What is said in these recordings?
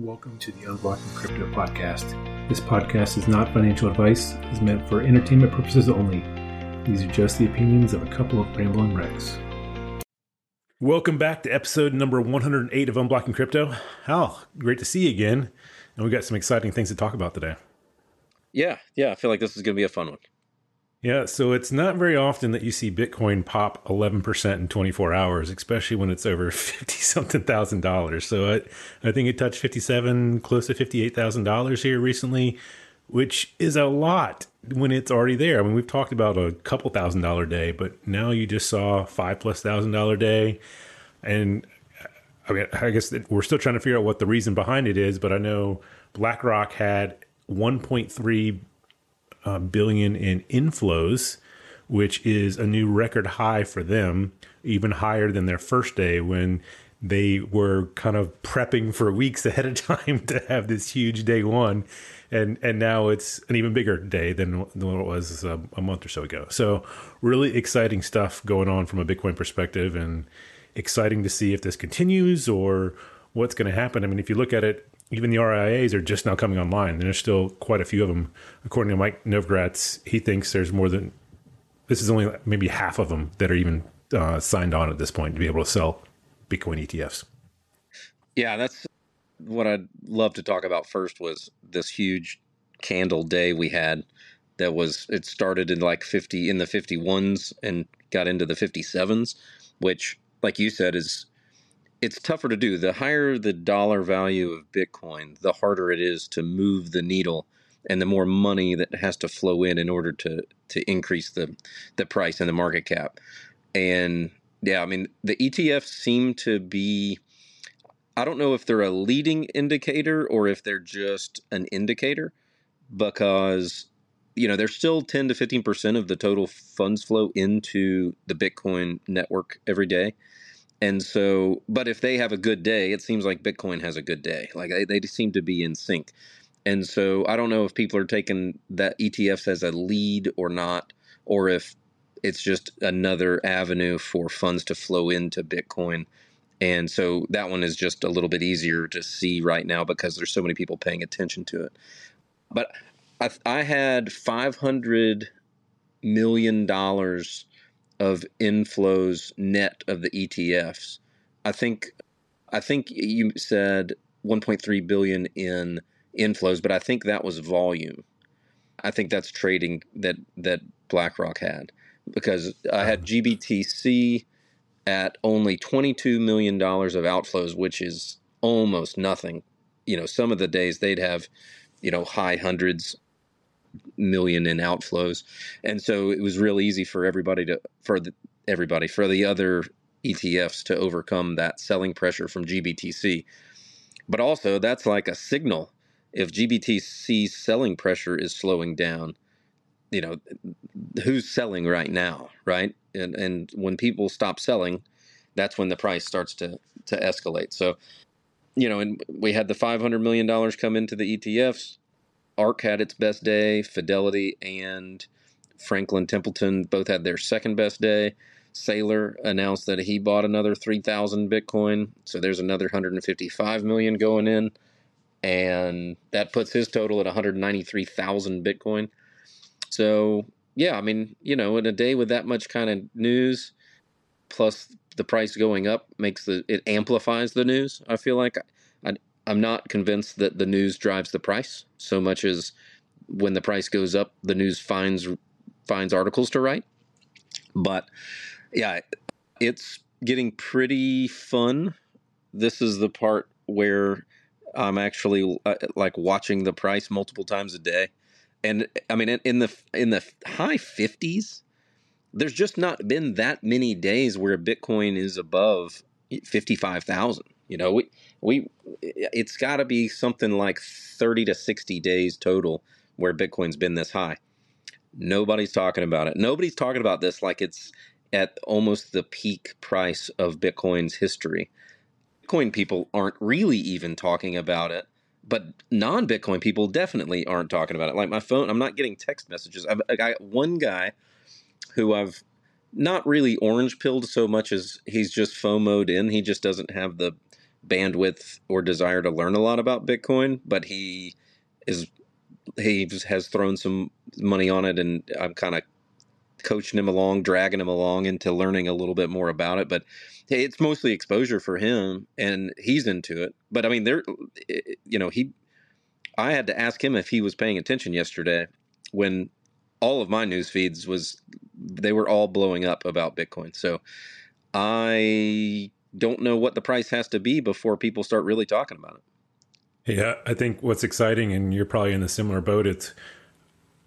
Welcome to the Unblocking Crypto podcast. This podcast is not financial advice, it is meant for entertainment purposes only. These are just the opinions of a couple of rambling wrecks. Welcome back to episode number 108 of Unblocking Crypto. Hal, great to see you again. And we got some exciting things to talk about today. Yeah, yeah, I feel like this is going to be a fun one. Yeah, so it's not very often that you see Bitcoin pop 11% in 24 hours, especially when it's over 50 something thousand dollars. So I, I think it touched 57, close to $58,000 here recently, which is a lot when it's already there. I mean, we've talked about a couple thousand dollar day, but now you just saw five plus thousand dollar day. And I mean, I guess we're still trying to figure out what the reason behind it is, but I know BlackRock had 1.3 uh, billion in inflows, which is a new record high for them, even higher than their first day when they were kind of prepping for weeks ahead of time to have this huge day one. And, and now it's an even bigger day than, than what it was a, a month or so ago. So, really exciting stuff going on from a Bitcoin perspective, and exciting to see if this continues or what's going to happen. I mean, if you look at it even the RIAs are just now coming online. There's still quite a few of them. According to Mike Novogratz, he thinks there's more than this is only maybe half of them that are even uh, signed on at this point to be able to sell Bitcoin ETFs. Yeah, that's what I'd love to talk about first was this huge candle day we had that was it started in like 50 in the 51s and got into the 57s which like you said is it's tougher to do. The higher the dollar value of Bitcoin, the harder it is to move the needle and the more money that has to flow in in order to to increase the the price and the market cap. And yeah, I mean the ETFs seem to be I don't know if they're a leading indicator or if they're just an indicator because you know, there's still 10 to 15% of the total funds flow into the Bitcoin network every day. And so, but if they have a good day, it seems like Bitcoin has a good day. Like they, they seem to be in sync. And so I don't know if people are taking that ETFs as a lead or not, or if it's just another avenue for funds to flow into Bitcoin. And so that one is just a little bit easier to see right now because there's so many people paying attention to it. But I, I had $500 million of inflows net of the ETFs. I think I think you said 1.3 billion in inflows, but I think that was volume. I think that's trading that that BlackRock had because I had uh-huh. GBTC at only 22 million dollars of outflows, which is almost nothing. You know, some of the days they'd have, you know, high hundreds million in outflows, and so it was real easy for everybody to for the, everybody for the other ETFs to overcome that selling pressure from GBTC. But also, that's like a signal. If GBTC's selling pressure is slowing down, you know, who's selling right now, right? And and when people stop selling, that's when the price starts to to escalate. So, you know, and we had the five hundred million dollars come into the ETFs. ARK had its best day. Fidelity and Franklin Templeton both had their second best day. Saylor announced that he bought another 3,000 Bitcoin. So there's another 155 million going in. And that puts his total at 193,000 Bitcoin. So, yeah, I mean, you know, in a day with that much kind of news, plus the price going up makes the, it amplifies the news. I feel like I, I'm not convinced that the news drives the price so much as when the price goes up, the news finds finds articles to write. But yeah, it's getting pretty fun. This is the part where I'm actually uh, like watching the price multiple times a day. And I mean in the in the high 50s, there's just not been that many days where Bitcoin is above 55,000. You know, we we it's got to be something like 30 to 60 days total where Bitcoin's been this high. Nobody's talking about it. Nobody's talking about this like it's at almost the peak price of Bitcoin's history. Bitcoin people aren't really even talking about it, but non Bitcoin people definitely aren't talking about it. Like my phone, I'm not getting text messages. I've, I got one guy who I've not really orange pilled so much as he's just FOMOed in. He just doesn't have the bandwidth or desire to learn a lot about Bitcoin, but he is he has thrown some money on it, and I'm kind of coaching him along, dragging him along into learning a little bit more about it. But hey, it's mostly exposure for him, and he's into it. But I mean, there, you know, he, I had to ask him if he was paying attention yesterday when all of my news feeds was they were all blowing up about Bitcoin. So I don't know what the price has to be before people start really talking about it. Yeah, I think what's exciting, and you're probably in a similar boat. It's,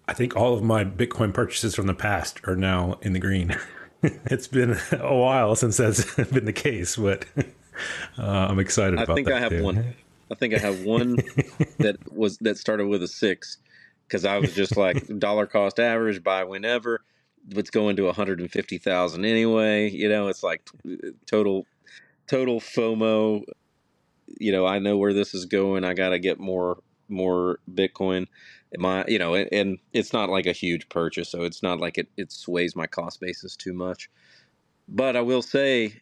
I think all of my Bitcoin purchases from the past are now in the green. it's been a while since that's been the case, but uh, I'm excited. I think I have too. one. I think I have one that was that started with a six because I was just like dollar cost average buy whenever. It's going to 150,000 anyway. You know, it's like total total FOMO. You know, I know where this is going. I got to get more more Bitcoin. My, you know, and, it's not like a huge purchase, so it's not like it it sways my cost basis too much. But I will say,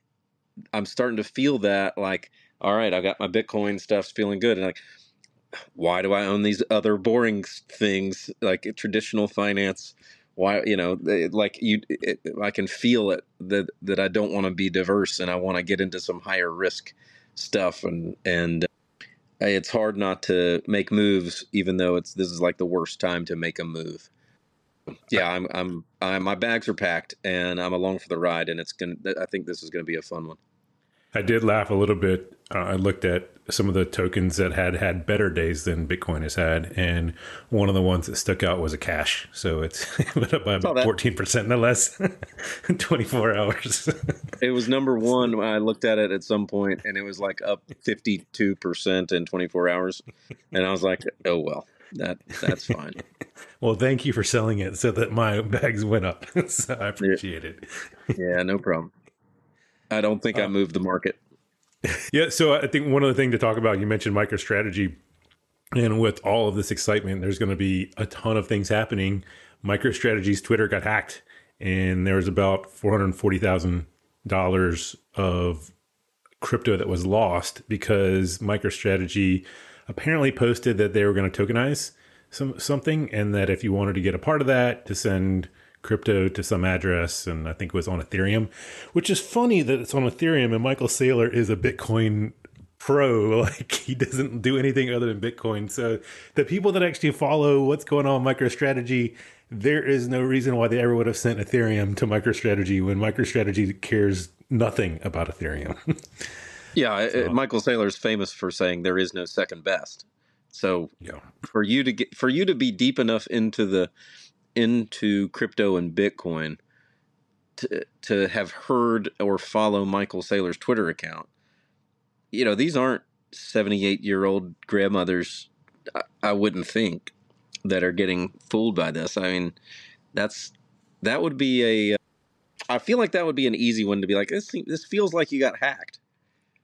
I'm starting to feel that like, all right, I got my Bitcoin stuff's feeling good, and like, why do I own these other boring things like traditional finance? Why you know like you it, i can feel it that that i don't want to be diverse and i want to get into some higher risk stuff and and uh, it's hard not to make moves even though it's this is like the worst time to make a move. Yeah i'm i'm, I'm my bags are packed and i'm along for the ride and it's gonna i think this is gonna be a fun one I did laugh a little bit. Uh, I looked at some of the tokens that had had better days than Bitcoin has had, and one of the ones that stuck out was Akash. So it's went up by about fourteen percent in the less twenty four hours. it was number one. I looked at it at some point, and it was like up fifty two percent in twenty four hours, and I was like, "Oh well, that that's fine." well, thank you for selling it so that my bags went up. so I appreciate yeah. it. Yeah, no problem. I don't think uh, I moved the market. Yeah, so I think one other thing to talk about, you mentioned MicroStrategy, and with all of this excitement, there's going to be a ton of things happening. MicroStrategy's Twitter got hacked, and there was about four hundred forty thousand dollars of crypto that was lost because MicroStrategy apparently posted that they were going to tokenize some something, and that if you wanted to get a part of that, to send crypto to some address, and I think it was on Ethereum, which is funny that it's on Ethereum. And Michael Saylor is a Bitcoin pro. Like he doesn't do anything other than Bitcoin. So the people that actually follow what's going on MicroStrategy, there is no reason why they ever would have sent Ethereum to MicroStrategy when MicroStrategy cares nothing about Ethereum. yeah, so. Michael Saylor is famous for saying there is no second best. So yeah. for you to get for you to be deep enough into the into crypto and Bitcoin to, to have heard or follow Michael Saylor's Twitter account. You know, these aren't 78 year old grandmothers, I, I wouldn't think, that are getting fooled by this. I mean, that's that would be a. Uh, feel like that would be an easy one to be like, this, this feels like you got hacked.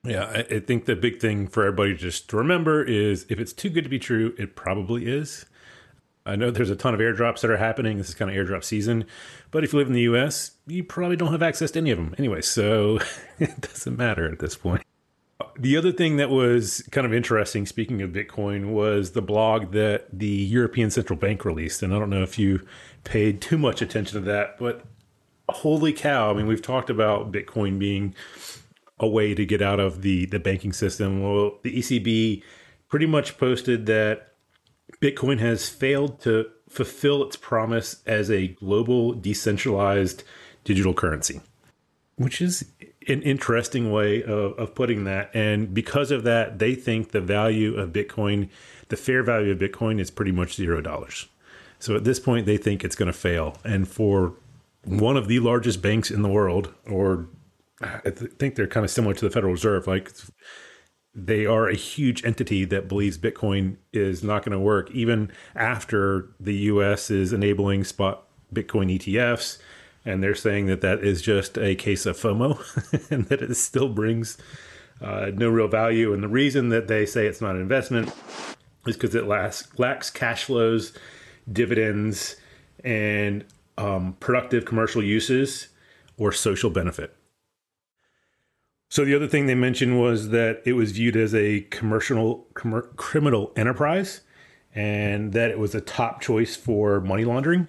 Yeah, I, I think the big thing for everybody just to remember is if it's too good to be true, it probably is. I know there's a ton of airdrops that are happening. This is kind of airdrop season. But if you live in the US, you probably don't have access to any of them anyway. So it doesn't matter at this point. The other thing that was kind of interesting, speaking of Bitcoin, was the blog that the European Central Bank released. And I don't know if you paid too much attention to that, but holy cow. I mean, we've talked about Bitcoin being a way to get out of the, the banking system. Well, the ECB pretty much posted that Bitcoin has failed to fulfill its promise as a global decentralized digital currency, which is an interesting way of, of putting that. And because of that, they think the value of Bitcoin, the fair value of Bitcoin, is pretty much zero dollars. So at this point, they think it's going to fail. And for one of the largest banks in the world, or I think they're kind of similar to the Federal Reserve, like they are a huge entity that believes Bitcoin is not going to work, even after the US is enabling spot Bitcoin ETFs. And they're saying that that is just a case of FOMO and that it still brings uh, no real value. And the reason that they say it's not an investment is because it lacks, lacks cash flows, dividends, and um, productive commercial uses or social benefit. So the other thing they mentioned was that it was viewed as a commercial com- criminal enterprise, and that it was a top choice for money laundering,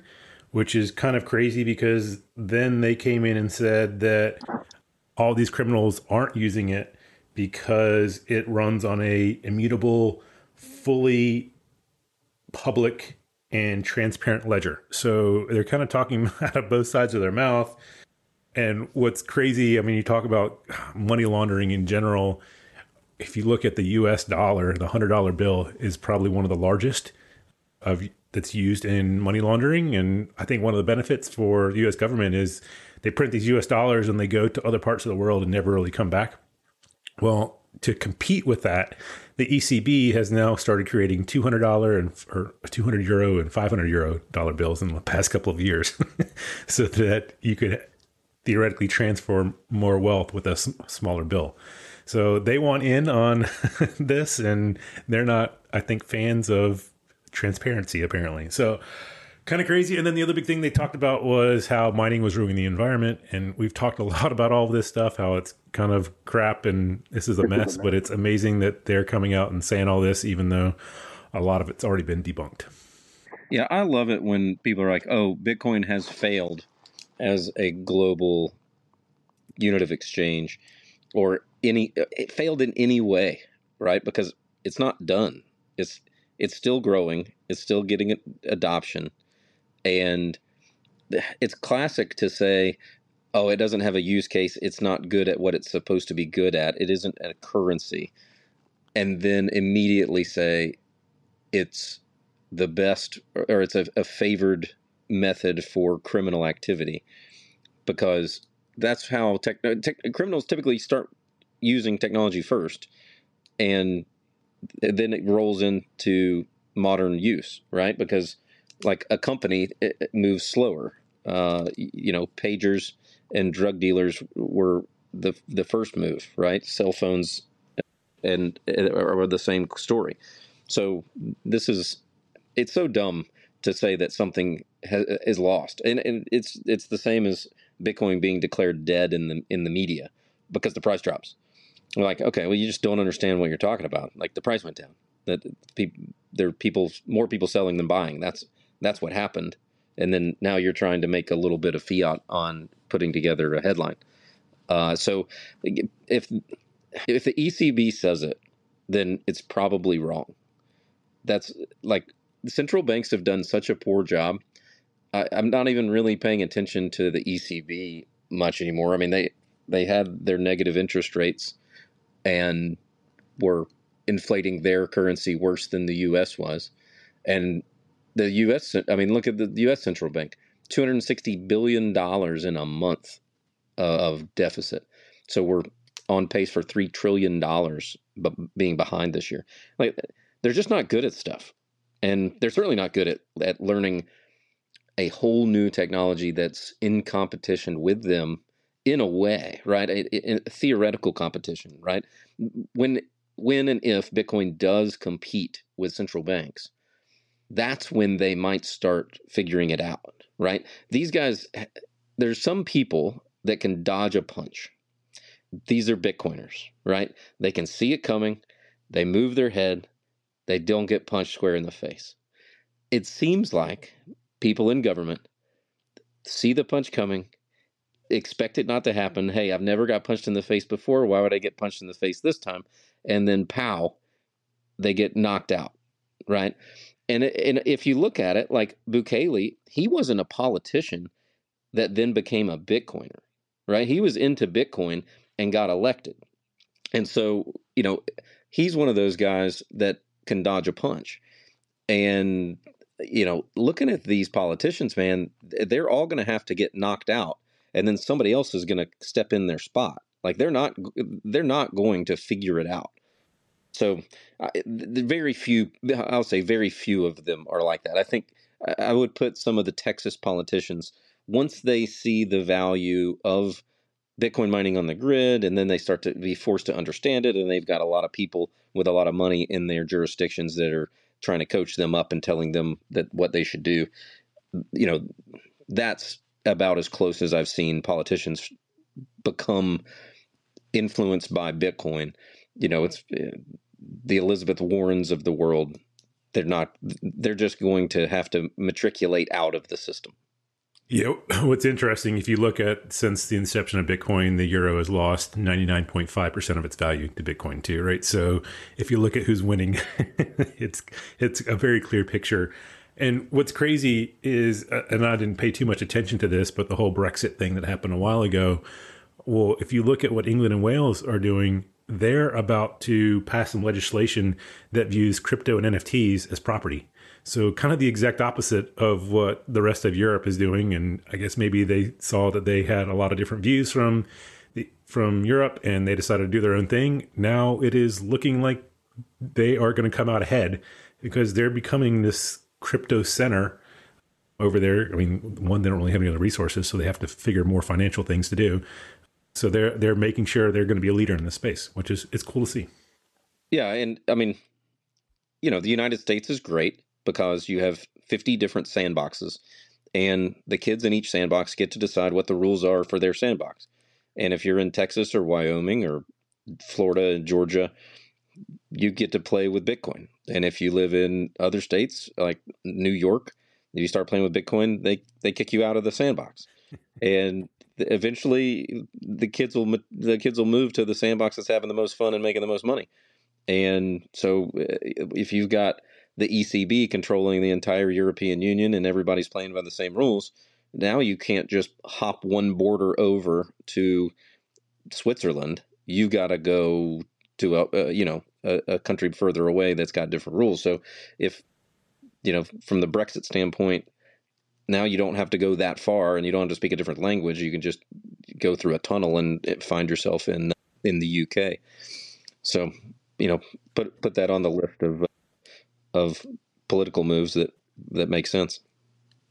which is kind of crazy because then they came in and said that all these criminals aren't using it because it runs on a immutable, fully public and transparent ledger. So they're kind of talking out of both sides of their mouth and what's crazy, I mean, you talk about money laundering in general. If you look at the US dollar, the $100 bill is probably one of the largest of that's used in money laundering and I think one of the benefits for the US government is they print these US dollars and they go to other parts of the world and never really come back. Well, to compete with that, the ECB has now started creating $200 and or 200 euro and 500 euro dollar bills in the past couple of years so that you could theoretically transfer more wealth with a s- smaller bill. So they want in on this, and they're not, I think, fans of transparency, apparently. So kind of crazy. And then the other big thing they talked about was how mining was ruining the environment. And we've talked a lot about all this stuff, how it's kind of crap and this is a mess, but it's amazing that they're coming out and saying all this, even though a lot of it's already been debunked. Yeah, I love it when people are like, oh, Bitcoin has failed as a global unit of exchange or any it failed in any way right? Because it's not done. It's it's still growing. It's still getting adoption. And it's classic to say oh it doesn't have a use case. It's not good at what it's supposed to be good at. It isn't a currency. And then immediately say it's the best or it's a, a favored method for criminal activity because that's how tech, criminals typically start using technology first and then it rolls into modern use right? Because like a company moves slower. Uh, you know pagers and drug dealers were the the first move right? Cell phones and are the same story. So this is it's so dumb to say that something has, is lost, and, and it's it's the same as Bitcoin being declared dead in the in the media because the price drops. We're like, okay, well, you just don't understand what you're talking about. Like the price went down. That there are people more people selling than buying. That's that's what happened. And then now you're trying to make a little bit of fiat on putting together a headline. Uh, so if if the ECB says it, then it's probably wrong. That's like central banks have done such a poor job. I, am not even really paying attention to the ECB much anymore. I mean, they they had their negative interest rates and were inflating their currency worse than the U.S. was, and the U.S. I mean, look at the U.S. central bank, 260 billion dollars in a month uh, of deficit. So we're on pace for three trillion dollars, but being behind this year. Like they're just not good at stuff and they're certainly not good at, at learning a whole new technology that's in competition with them in a way right? A, a, theoretical competition right? When when and if bitcoin does compete with central banks that's when they might start figuring it out right? These guys eh, there's some people that can dodge a punch. These are bitcoiners right? They can see it coming they move their head they don't get punched square in the face. It seems like people in government see the punch coming, expect it not to happen. Hey, I've never got punched in the face before. Why would I get punched in the face this time? And then, pow, they get knocked out, right? And, and if you look at it, like Bukele, he wasn't a politician that then became a Bitcoiner, right? He was into Bitcoin and got elected. And so, you know, he's one of those guys that can dodge a punch. And you know, looking at these politicians, man, they're all going to have to get knocked out, and then somebody else is going to step in their spot. Like they're not, they're not going to figure it out. So, very few, I'll say, very few of them are like that. I think I would put some of the Texas politicians once they see the value of Bitcoin mining on the grid, and then they start to be forced to understand it, and they've got a lot of people with a lot of money in their jurisdictions that are trying to coach them up and telling them that what they should do. You know, that's about as close as I've seen politicians become influenced by Bitcoin. You know, it's uh, the Elizabeth Warrens of the world. They're not. They're just going to have to matriculate out of the system. Yeah, what's interesting, if you look at since the inception of Bitcoin, the euro has lost 99.5% of its value to Bitcoin too, right? So if you look at who's winning, it's it's a very clear picture. And what's crazy is, uh, and I didn't pay too much attention to this, but the whole Brexit thing that happened a while ago. Well, if you look at what England and Wales are doing, they're about to pass some legislation that views crypto and NFTs as property. So, kind of the exact opposite of what the rest of Europe is doing. And I guess maybe they saw that they had a lot of different views from the, from Europe, and they decided to do their own thing. Now it is looking like they are going to come out ahead because they're becoming this crypto center over there. I mean, one, they don't really have any other resources, so they have to figure more financial things to do. So they're they're making sure they're going to be a leader in this space, which is it's cool to see. Yeah, and I mean, you know, the United States is great because you have 50 different sandboxes and the kids in each sandbox get to decide what the rules are for their sandbox. And if you're in Texas or Wyoming or Florida and Georgia, you get to play with Bitcoin. And if you live in other states like New York, if you start playing with Bitcoin, they they kick you out of the sandbox. and eventually the kids will the kids will move to the sandbox that's having the most fun and making the most money. And so uh, if you've got the ECB controlling the entire European Union and everybody's playing by the same rules, now you can't just hop one border over to Switzerland. You got to go to a, a you know a, a, country further away that's got different rules. So if you know from the Brexit standpoint, now you don't have to go that far and you don't have to speak a different language. You can just go through a tunnel and find yourself in in the UK. So you know put put that on the list of uh, of political moves that that make sense.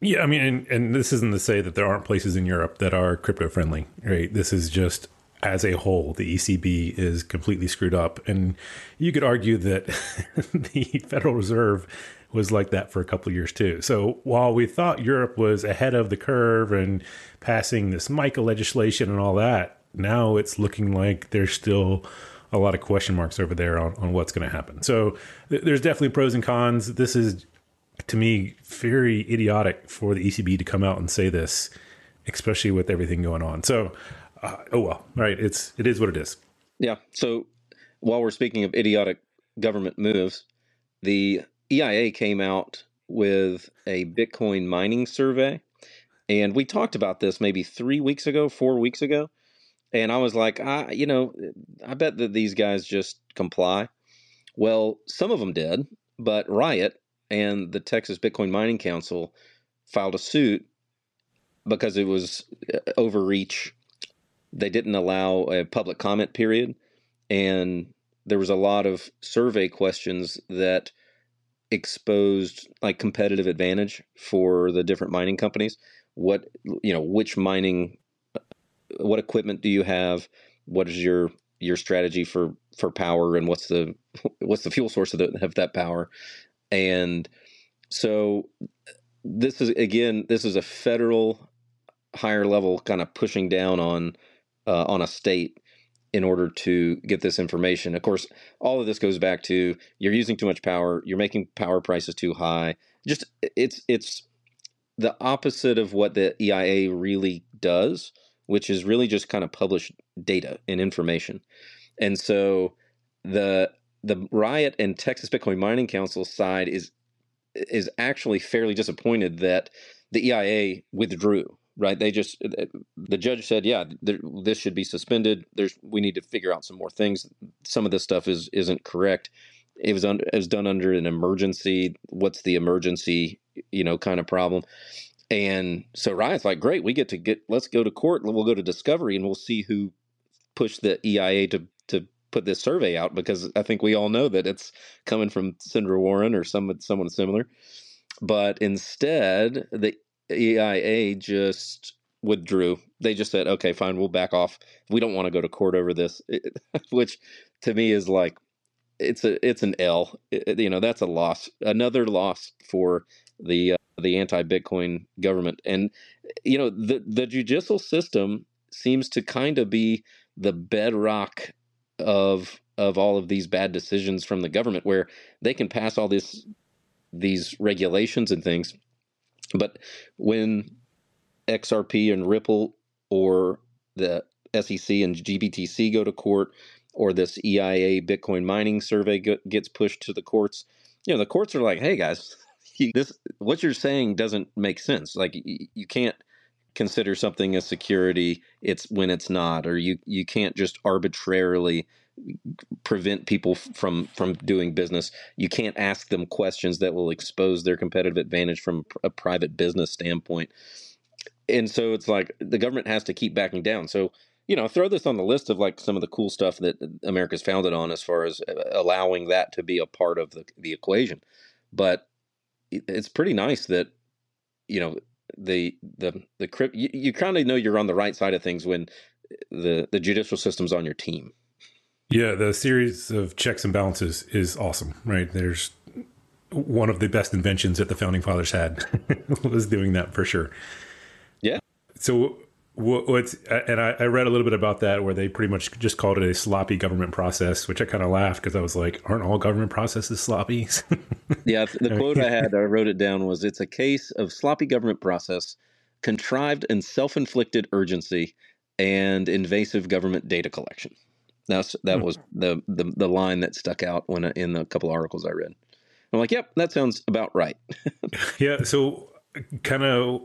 Yeah, I mean, and, and this isn't to say that there aren't places in Europe that are crypto friendly, right? This is just as a whole, the ECB is completely screwed up. And you could argue that the Federal Reserve was like that for a couple of years too. So while we thought Europe was ahead of the curve and passing this MiCA legislation and all that, now it's looking like they're still a lot of question marks over there on, on what's going to happen. So th- there's definitely pros and cons. This is, to me, very idiotic for the ECB to come out and say this, especially with everything going on. So, uh, oh well, right? It's it is what it is. Yeah. So while we're speaking of idiotic government moves, the EIA came out with a Bitcoin mining survey. And we talked about this maybe three weeks ago, four weeks ago. And I was like, I, you know, I bet that these guys just comply. Well, some of them did, but Riot and the Texas Bitcoin Mining Council filed a suit because it was uh, overreach. They didn't allow a public comment period, and there was a lot of survey questions that exposed like competitive advantage for the different mining companies. What you know, which mining what equipment do you have? What is your your strategy for for power, and what's the what's the fuel source of, the, of that power? And so this is again this is a federal higher level kind of pushing down on uh, on a state in order to get this information. Of course, all of this goes back to you're using too much power, you're making power prices too high. Just it's it's the opposite of what the EIA really does which is really just kind of published data and information. And so the the Riot and Texas Bitcoin Mining Council side is is actually fairly disappointed that the EIA withdrew. Right? They just the judge said, yeah, this should be suspended. There's we need to figure out some more things. Some of this stuff is isn't correct. It was under, it was done under an emergency. What's the emergency? You know, kind of problem. And so Riot's like, great, we get to get, let's go to court. We'll go to discovery and we'll see who pushed the EIA to, to put this survey out because I think we all know that it's coming from Senator Warren or some, someone similar. But instead, the EIA just withdrew. They just said, okay, fine, we'll back off. We don't want to go to court over this, which to me is like, it's a it's an L. It, you know, that's a loss. Another loss for the uh, the anti-Bitcoin government. And you know, the the judicial system seems to kind of be the bedrock of of all of these bad decisions from the government where they can pass all this these regulations and things but when XRP and Ripple or the SEC and GBTC go to court or this EIA Bitcoin mining survey gets pushed to the courts you know the courts are like hey guys this what you're saying doesn't make sense. Like you can't consider something a security it's when it's not or you you can't just arbitrarily prevent people from from doing business. You can't ask them questions that will expose their competitive advantage from a private business standpoint. And so it's like the government has to keep backing down. So you know throw this on the list of like some of the cool stuff that america's founded on as far as uh, allowing that to be a part of the, the equation. But it's pretty nice that you know the the the crypt you, you kind of know you're on the right side of things when the the judicial system's on your team. Yeah the series of checks and balances is awesome right? There's one of the best inventions that the founding fathers had was doing that for sure. Yeah. So what's and I, I, read a little bit about that where they pretty much just called it a sloppy government process which i kind of laughed because i was like aren't all government processes sloppy yeah the quote i had i wrote it down was it's a case of sloppy government process contrived and self-inflicted urgency and invasive government data collection. That's that hmm. was the, the the line that stuck out when in the couple articles i read. I'm like yep that sounds about right. Yeah so kind of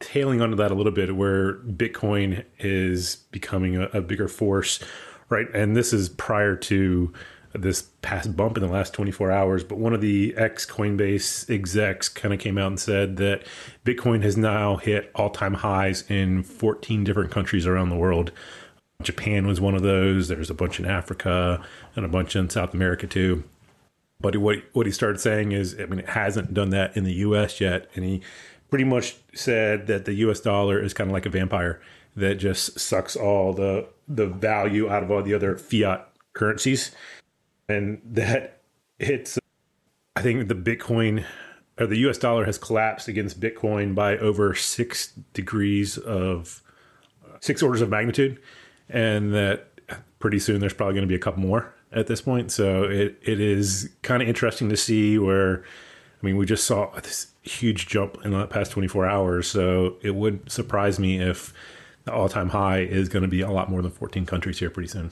tailing onto that a little bit where Bitcoin is becoming a, a, bigger force, right? And this is prior to this past bump in the last 24 hours. But one of the ex Coinbase execs kind of came out and said that Bitcoin has now hit all time highs in 14 different countries around the world. Japan was one of those. There's a bunch in Africa and a bunch in South America too. But what what he started saying is, I mean, it hasn't done that in the U.S. yet, and he pretty much said that the US dollar is kind of like a vampire that just sucks all the the value out of all the other fiat currencies. And that it's I think the Bitcoin or the US dollar has collapsed against Bitcoin by over 6 degrees of 6 orders of magnitude. And that pretty soon there's probably going to be a couple more at this point. So it it is kind of interesting to see where I mean we just saw this huge jump in the past 24 hours. So it would surprise me if the all time high is going to be a lot more than 14 countries here pretty soon.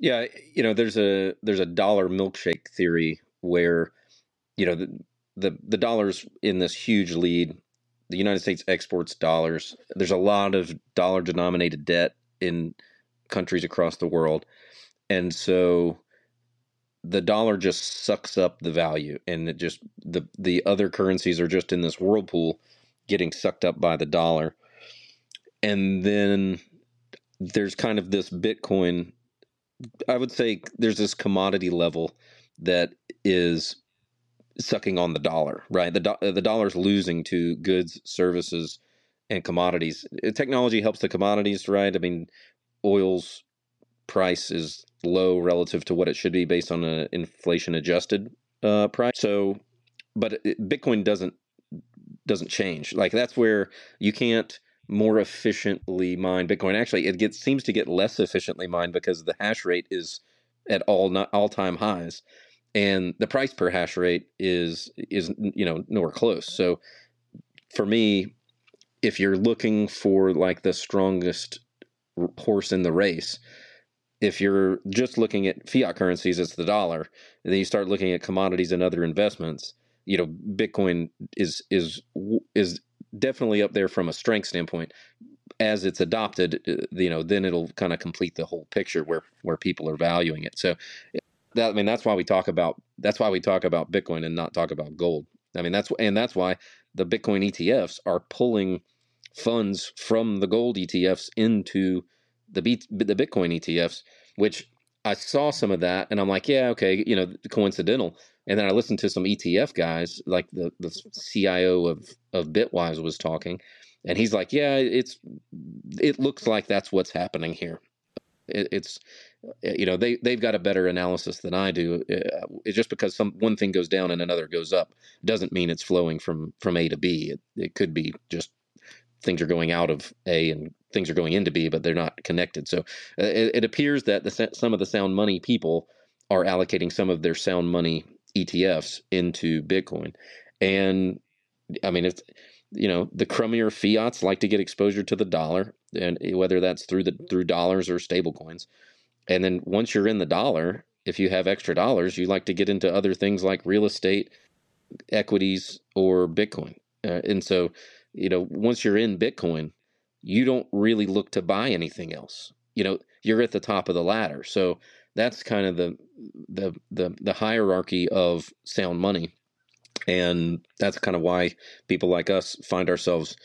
Yeah, you know, there's a there's a dollar milkshake theory where, you know, the the, the dollars in this huge lead. The United States exports dollars. There's a lot of dollar denominated debt in countries across the world. And so the dollar just sucks up the value and it just the the other currencies are just in this whirlpool getting sucked up by the dollar. And then there's kind of this bitcoin i would say there's this commodity level that is sucking on the dollar right? The, do- the dollar's losing to goods services and commodities. Technology helps the commodities right? I mean oil's price is low relative to what it should be based on an inflation adjusted uh, price. So, but it, Bitcoin doesn't doesn't change. Like that's where you can't more efficiently mine Bitcoin. Actually, it gets seems to get less efficiently mined because the hash rate is at all all time highs, and the price per hash rate is is you know nowhere close. So, for me, if you're looking for like the strongest horse in the race, if you're just looking at fiat currencies, it's the dollar. And then you start looking at commodities and other investments. You know, Bitcoin is is is definitely up there from a strength standpoint. As it's adopted, uh, you know, then it'll kind of complete the whole picture where where people are valuing it. So, that I mean, that's why we talk about that's why we talk about Bitcoin and not talk about gold. I mean, that's and that's why the Bitcoin ETFs are pulling funds from the gold ETFs into the B, the Bitcoin ETFs, which I saw some of that, and I'm like, yeah, okay, you know, coincidental. And then I listened to some ETF guys, like the the CIO of of Bitwise was talking, and he's like, yeah, it's it looks like that's what's happening here. It, it's you know they they've got a better analysis than I do. Uh, it's just because some one thing goes down and another goes up doesn't mean it's flowing from from A to B. It, it could be just things are going out of A and things are going into B, but they're not connected. So uh, it, it, appears that the, some of the sound money people are allocating some of their sound money ETFs into Bitcoin. And I mean, it's, you know, the crummier fiats like to get exposure to the dollar, and whether that's through the through dollars or stable coins. And then once you're in the dollar, if you have extra dollars, you like to get into other things like real estate, equities, or Bitcoin. Uh, and so, you know, once you're in Bitcoin, you don't really look to buy anything else. You know, you're at the top of the ladder. So that's kind of the the the, the hierarchy of sound money. And that's kind of why people like us find ourselves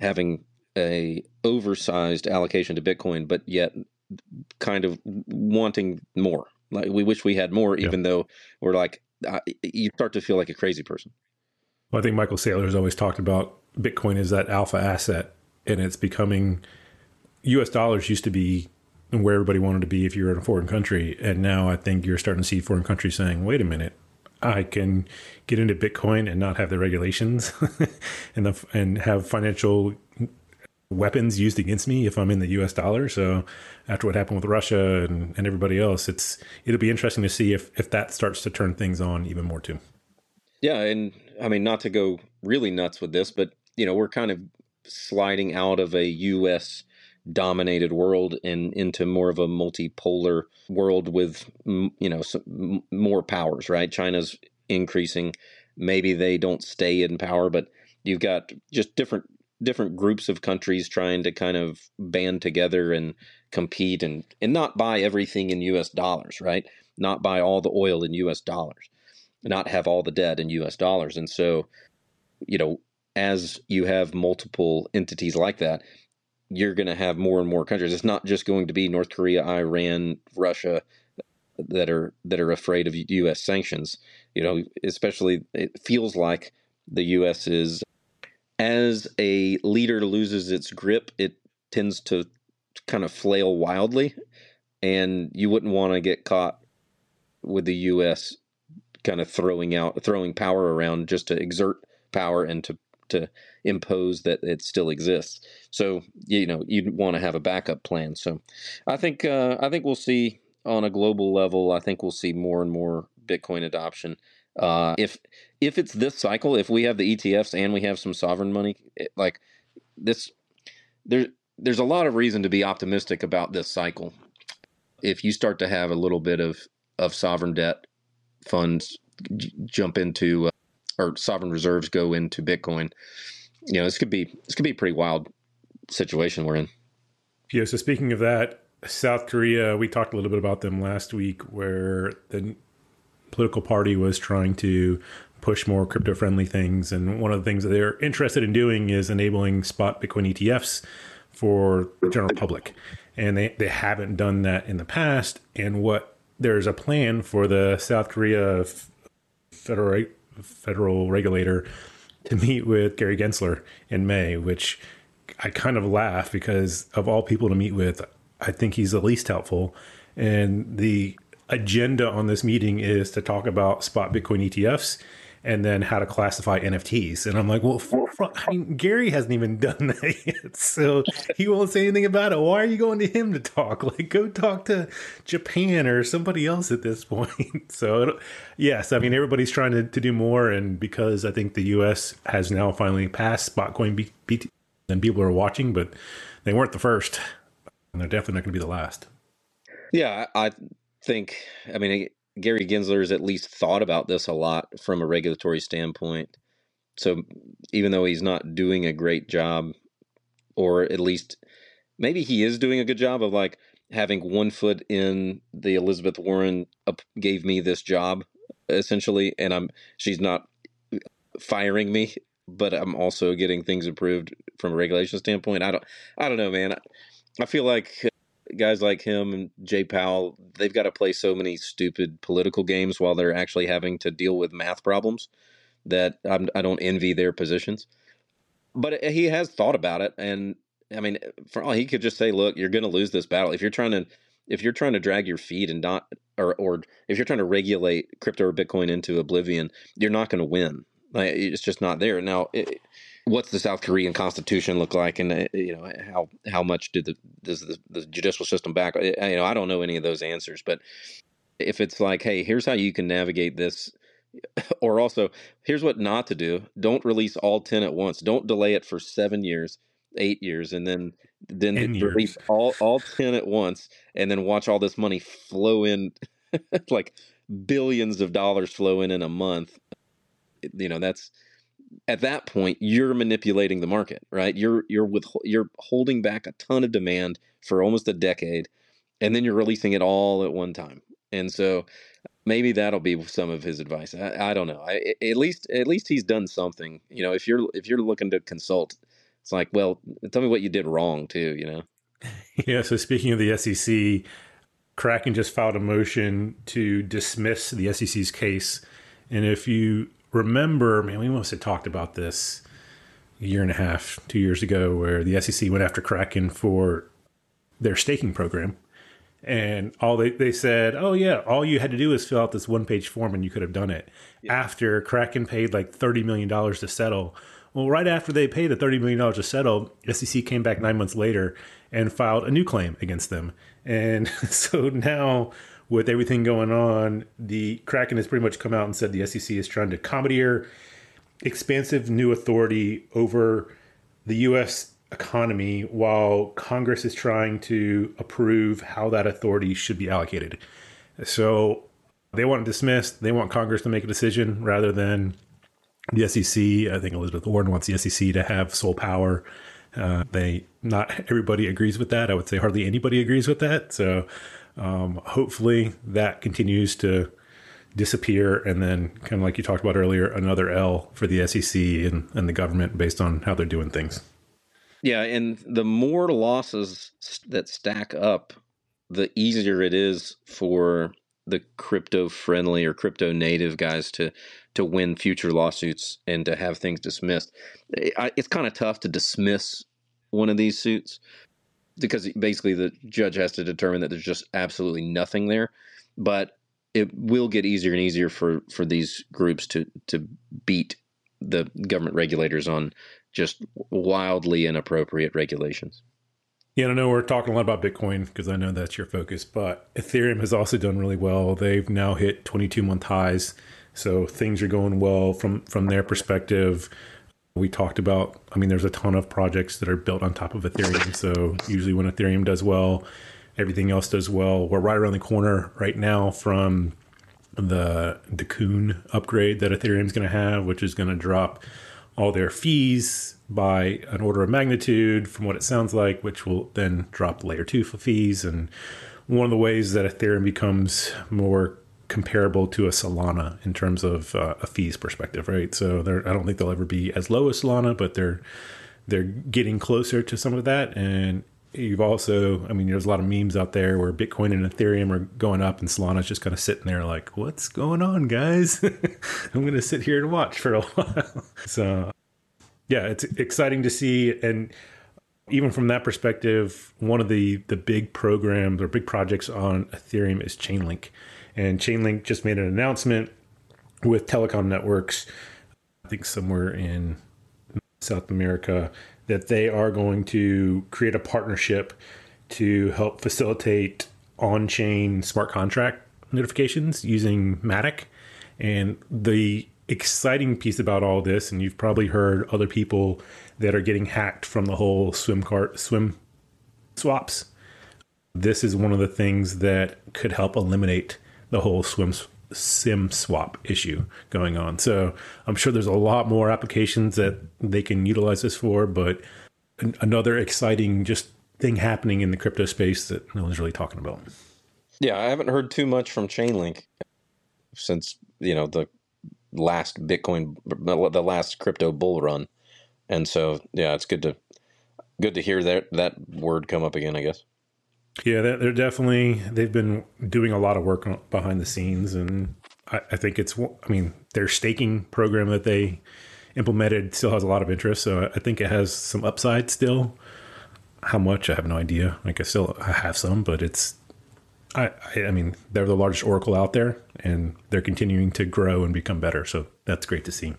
having a oversized allocation to Bitcoin, but yet kind of wanting more. Like we wish we had more, even though we're like you start to feel like a crazy person. Well, I think Michael Saylor has always talked about Bitcoin is that alpha asset and it's becoming US dollars used to be where everybody wanted to be if you're in a foreign country. And now I think you're starting to see foreign countries saying, wait a minute, I can get into Bitcoin and not have the regulations and the, and have financial weapons used against me if I'm in the US dollar. So after what happened with Russia and, and everybody else, it's it'll be interesting to see if, if that starts to turn things on even more too. Yeah, and I mean not to go really nuts with this, but you know, we're kind of sliding out of a U.S. dominated world and into more of a multipolar world with you know more powers. Right, China's increasing. Maybe they don't stay in power, but you've got just different different groups of countries trying to kind of band together and compete and and not buy everything in US dollars, right? Not buy all the oil in US dollars. Not have all the debt in US dollars. And so, you know, as you have multiple entities like that, you're going to have more and more countries. It's not just going to be North Korea, Iran, Russia that are that are afraid of U.S. sanctions. You know, especially it feels like the U.S. is as a leader loses its grip, it tends to kind of flail wildly, and you wouldn't want to get caught with the U.S. kind of throwing out throwing power around just to exert power and to to impose that it still exists. So you know you'd want to have a backup plan. So I think uh, I think we'll see on a global level. I think we'll see more and more Bitcoin adoption. Uh, if if it's this cycle, if we have the ETFs and we have some sovereign money, it, like this, there's there's a lot of reason to be optimistic about this cycle. If you start to have a little bit of of sovereign debt funds j- jump into uh, or sovereign reserves go into Bitcoin, you know, this could be this could be a pretty wild situation we're in. Yeah. So speaking of that, South Korea, we talked a little bit about them last week, where the political party was trying to push more crypto friendly things, and one of the things that they're interested in doing is enabling spot Bitcoin ETFs for the general public, and they they haven't done that in the past. And what there's a plan for the South Korea federal federal regulator to meet with Gary Gensler in May, which I kind of laugh because of all people to meet with, I think he's the least helpful. And the agenda on this meeting is to talk about spot Bitcoin ETFs and then how to classify NFTs. And I'm like, well, I mean, Gary hasn't even done that yet, so he won't say anything about it. Why are you going to him to talk? Like, go talk to Japan or somebody else at this point. so, yes, I mean, everybody's trying to, to do more, and because I think the U.S. has now finally passed Spotcoin BT, and people are watching, but they weren't the first, and they're definitely not going to be the last. Yeah, I think. I mean, Gary Gensler's at least thought about this a lot from a regulatory standpoint. So even though he's not doing a great job, or at least maybe he is doing a good job of like having one foot in the Elizabeth Warren gave me this job essentially, and I'm she's not uh, firing me, but I'm also getting things approved from a regulation standpoint. I don't I don't know, man. I feel like guys like him and Jay Powell, they've got to play so many stupid political games while they're actually having to deal with math problems that I'm, I do not envy their positions. But eh, he has thought about it, and I mean, for all he could just say, "Look, you're going to lose this battle if you're trying to." If you're trying to drag your feet and not, or, or if you're trying to regulate crypto or Bitcoin into oblivion, you're not going to win. Like, it's just not there. Now, it, what's the South Korean constitution look like, and uh, you know how how much did the does the, the judicial system back? You know, I don't know any of those answers, but if it's like, hey, here's how you can navigate this, or also here's what not to do: don't release all ten at once. Don't delay it for seven years, eight years, and then then release all all ten at once, and then watch all this money flow in, like billions of dollars flow in in a month. You know, that's at that point you're manipulating the market, right? You're you're with you're holding back a ton of demand for almost a decade, and then you're releasing it all at one time. And so maybe that'll be some of his advice. I, I don't know. I, at least at least he's done something. You know, if you're if you're looking to consult, it's like, well, tell me what you did wrong too. You know. Yeah. So speaking of the SEC, Kraken just filed a motion to dismiss the SEC's case, and if you remember, man, we must have talked about this a year and a half, two years ago, where the SEC went after Kraken for their staking program. And all they, they said, oh, yeah, all you had to do is fill out this one page form and you could have done it. Yeah. After Kraken paid like $30 million to settle. Well, right after they paid the $30 million to settle, SEC came back nine months later and filed a new claim against them. And so now with everything going on, the Kraken has pretty much come out and said the SEC is trying to commandeer expansive new authority over the U.S. economy while Congress is trying to approve how that authority should be allocated. So they want it dismissed. They want Congress to make a decision rather than the SEC. I think Elizabeth Warren wants the SEC to have sole power. Uh, they not everybody agrees with that. I would say hardly anybody agrees with that. So um, hopefully that continues to disappear and then kind of like you talked about earlier another l for the sec and, and the government based on how they're doing things. Yeah and the more losses that stack up the easier it is for the crypto friendly or crypto native guys to to win future lawsuits and to have things dismissed. It's kind of tough to dismiss one of these suits because basically the judge has to determine that there's just absolutely nothing there. But it will get easier and easier for for these groups to to beat the government regulators on just wildly inappropriate regulations. Yeah, I know we're talking a lot about Bitcoin because I know that's your focus, but Ethereum has also done really well. They've now hit 22 month highs, so things are going well from from their perspective. We talked about, I mean, there's a ton of projects that are built on top of Ethereum. So usually when Ethereum does well, everything else does well. We're right around the corner right now from the Cocoon upgrade that Ethereum is going to have, which is going to drop all their fees by an order of magnitude from what it sounds like, which will then drop layer two fees. And one of the ways that Ethereum becomes more comparable to a Solana in terms of uh, a fees perspective, right? So I don't think they'll ever be as low as Solana, but they're they're getting closer to some of that. And you've also, I mean, there's a lot of memes out there where Bitcoin and Ethereum are going up, and Solana's just kind of sitting there like, "What's going on, guys? I'm going to sit here and watch for a while." so, yeah, it's exciting to see, and even from that perspective, one of the the big programs or big projects on Ethereum is Chainlink and Chainlink just made an announcement with telecom networks, I think somewhere in South America, that they are going to create a partnership to help facilitate on chain smart contract notifications using Matic. And the exciting piece about all this, and you've probably heard other people that are getting hacked from the whole swim cart swim swaps. This is one of the things that could help eliminate the whole swim sim swap issue going on. So I'm sure there's a lot more applications that they can utilize this for, but another exciting just thing happening in the crypto space that no one's really talking about. Yeah, I haven't heard too much from Chainlink since you know the last Bitcoin, the last crypto bull run, and so yeah, it's good to good to hear that that word come up again. I guess. Yeah, they're definitely they've been doing a lot of work behind the scenes, and I, I think it's I mean their staking program that they implemented still has a lot of interest. So I think it has some upside still. How much I have no idea. Like I still I have some, but it's I, I, mean they're the largest oracle out there, and they're continuing to grow and become better. So that's great to see.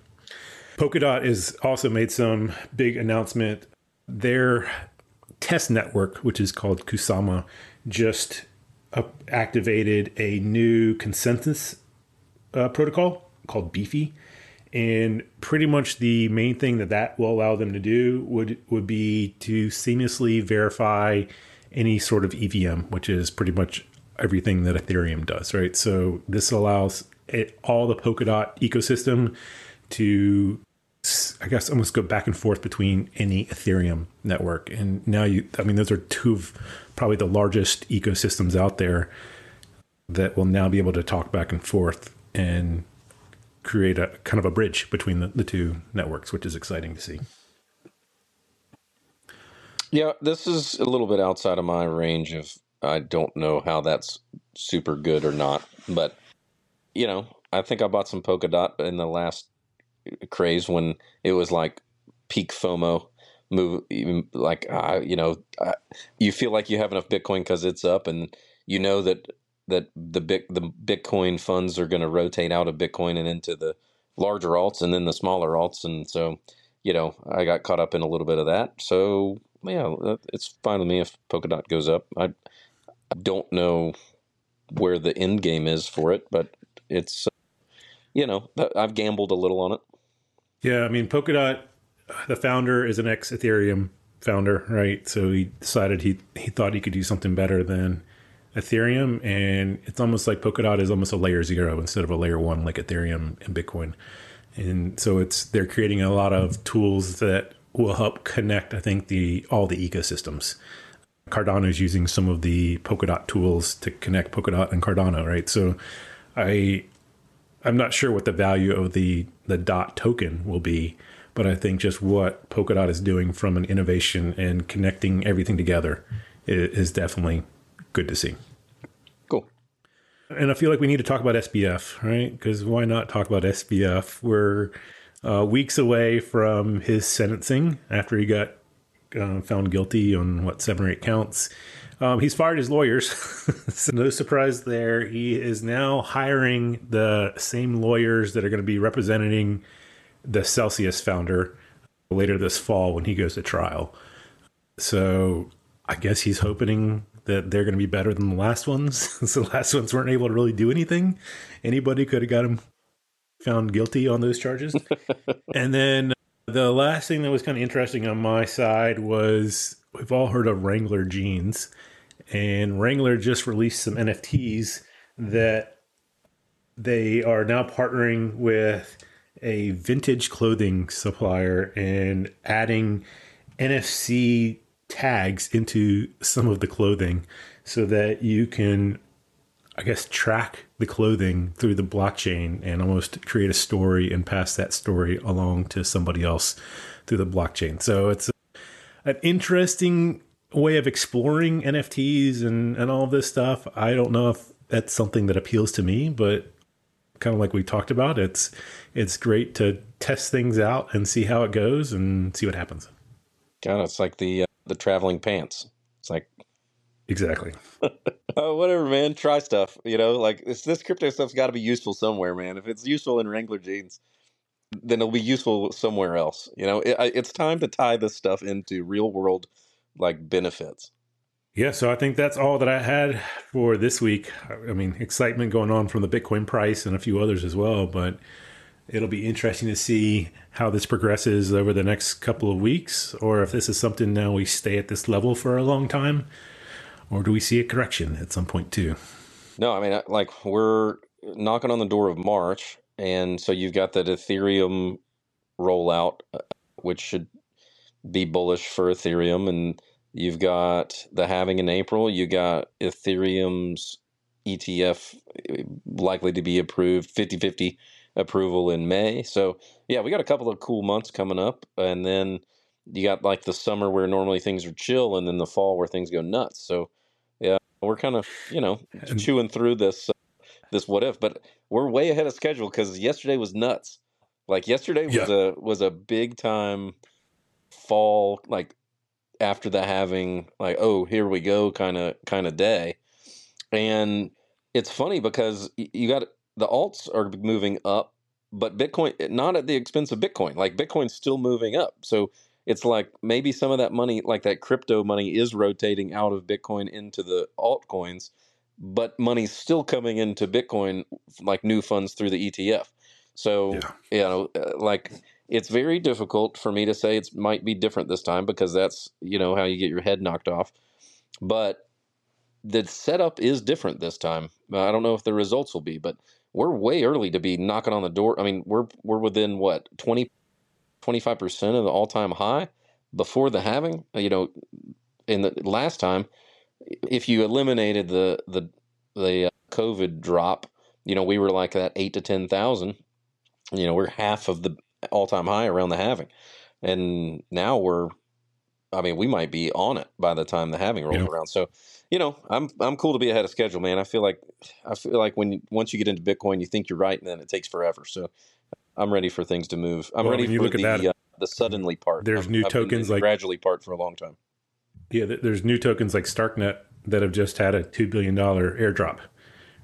Polkadot has also made some big announcement. Their test network, which is called Kusama, just activated a new consensus uh, protocol called Beefy. And pretty much the main thing that that will allow them to do would would be to seamlessly verify any sort of EVM, which is pretty much everything that Ethereum does, right? So this allows it, all the Polkadot ecosystem to, I guess, almost go back and forth between any Ethereum network. And now you, I mean, those are two of probably the largest ecosystems out there that will now be able to talk back and forth and create a kind of a bridge between the, the two networks, which is exciting to see. Yeah, this is a little bit outside of my range of I don't know how that's super good or not, but you know, I think I bought some polka dot in the last craze when it was like peak FOMO move like uh, you know uh, you feel like you have enough bitcoin because it's up and you know that that the big the bitcoin funds are going to rotate out of bitcoin and into the larger alts and then the smaller alts. And so you know i got caught up in a little bit of that. So yeah it's fine with me if polkadot goes up. I don't know where the end game is for it, but it's you know I've gambled a little on it. Yeah, I mean Polkadot, the founder is an ex Ethereum founder, right? So he decided he he thought he could do something better than Ethereum, and it's almost like Polkadot is almost a layer zero instead of a layer one like Ethereum and Bitcoin. And so it's they're creating a lot of tools that will help connect, I think, the all the ecosystems. Cardano is using some of the Polkadot tools to connect Polkadot and Cardano, right? So I I'm not sure what the value of the the dot token will be, but I think just what Polkadot is doing from an innovation and connecting everything together is definitely good to see. Cool. And I feel like we need to talk about SBF, right? Because why not talk about SBF? We're uh, weeks away from his sentencing after he got uh, found guilty on what seven or eight counts. Um, he's fired his lawyers. so no surprise there. He is now hiring the same lawyers that are going to be representing the Celsius founder later this fall when he goes to trial. So I guess he's hoping that they're going to be better than the last ones. so the last ones weren't able to really do anything. Anybody could have got him found guilty on those charges. and then the last thing that was kind of interesting on my side was we've all heard of Wrangler jeans, and Wrangler just released some NFTs that they are now partnering with a vintage clothing supplier and adding NFC tags into some of the clothing so that you can I guess, track the clothing through the blockchain and almost create a story and pass that story along to somebody else through the blockchain. So it's an interesting way of exploring NFTs and, and all this stuff. I don't know if that's something that appeals to me, but kind of like we talked about, it's it's great to test things out and see how it goes and see what happens. God, it's like the uh, the traveling pants. It's like exactly. oh, whatever, man. Try stuff. You know, like this, this crypto stuff's got to be useful somewhere, man. If it's useful in Wrangler jeans, then it'll be useful somewhere else. You know, it, it's time to tie this stuff into real world like benefits. Yeah, so I think that's all that I had for this week. I mean, excitement going on from the Bitcoin price and a few others as well, but it'll be interesting to see how this progresses over the next couple of weeks or if this is something now we stay at this level for a long time or do we see a correction at some point too? No, I mean, like we're knocking on the door of March, and so you've got that Ethereum rollout, uh, which should be bullish for Ethereum, and you've got the halving in April. You got Ethereum's ETF uh, likely to be approved 50 50 approval in May. So, yeah, we got a couple of cool months coming up. And then you got like the summer where normally things are chill, and then the fall where things go nuts. So, yeah, we're kind of you know chewing through this uh, this what if, but we're way ahead of schedule because yesterday was nuts. Like yesterday was yeah. a was a big time fall like after the halving like oh here we go kind of kind of day, and it's funny because you got the alts are moving up but Bitcoin not at the expense of Bitcoin. Like Bitcoin's still moving up. So it's like maybe some of that money, like that crypto money, is rotating out of Bitcoin into the altcoins, but money's still coming into Bitcoin, like new funds through the ETF. So Yeah. you know, uh, like it's very difficult for me to say it might be different this time because that's you know how you get your head knocked off. But the setup is different this time. Uh, I don't know if the results will be, but we're way early to be knocking on the door. I mean, we're we're within what 20 25% of the all-time high before the halving. Uh, You know, in the last time if you eliminated the the the uh, COVID drop, you know, we were like that 8 to 10,000. You know, we're half of the all-time high around the halving. And now we're I mean, we might be on it by the time the halving rolls Yeah. around. So, you know, I'm I'm cool to be ahead of schedule, man. I feel like I feel like when you, once you get into Bitcoin, you think you're right, and then it takes forever. So, I'm ready for things to move. I'm Well, ready you for look at the that, uh, the suddenly part. there's I've- new I've tokens the like- gradually part for a long time. Yeah, there's new tokens like Starknet that have just had a two billion dollar airdrop.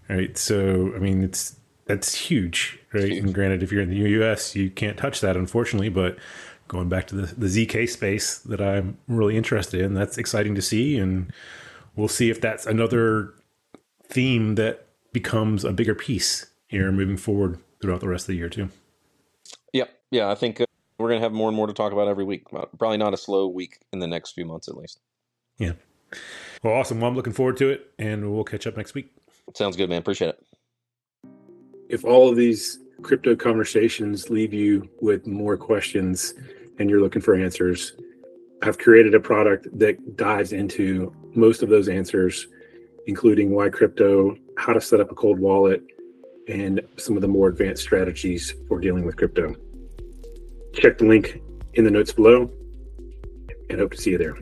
Right, so I mean it's that's huge, right? huge. And granted, if you're in the U.S., you can't touch that, unfortunately. But going back to the the zk space that I'm really interested in, that's exciting to see, and we'll see if that's another theme that becomes a bigger piece here moving forward throughout the rest of the year too. Yep. Yeah, I think uh, we're gonna have more and more to talk about every week. Probably not a slow week in the next few months, at least. Yeah. Well, awesome. Well, I'm looking forward to it, and we'll catch up next week. Sounds good, man. Appreciate it. If all of these crypto conversations leave you with more questions and you're looking for answers, I've created a product that dives into most of those answers, including why crypto, how to set up a cold wallet, and some of the more advanced strategies for dealing with crypto. Check the link in the notes below and hope to see you there.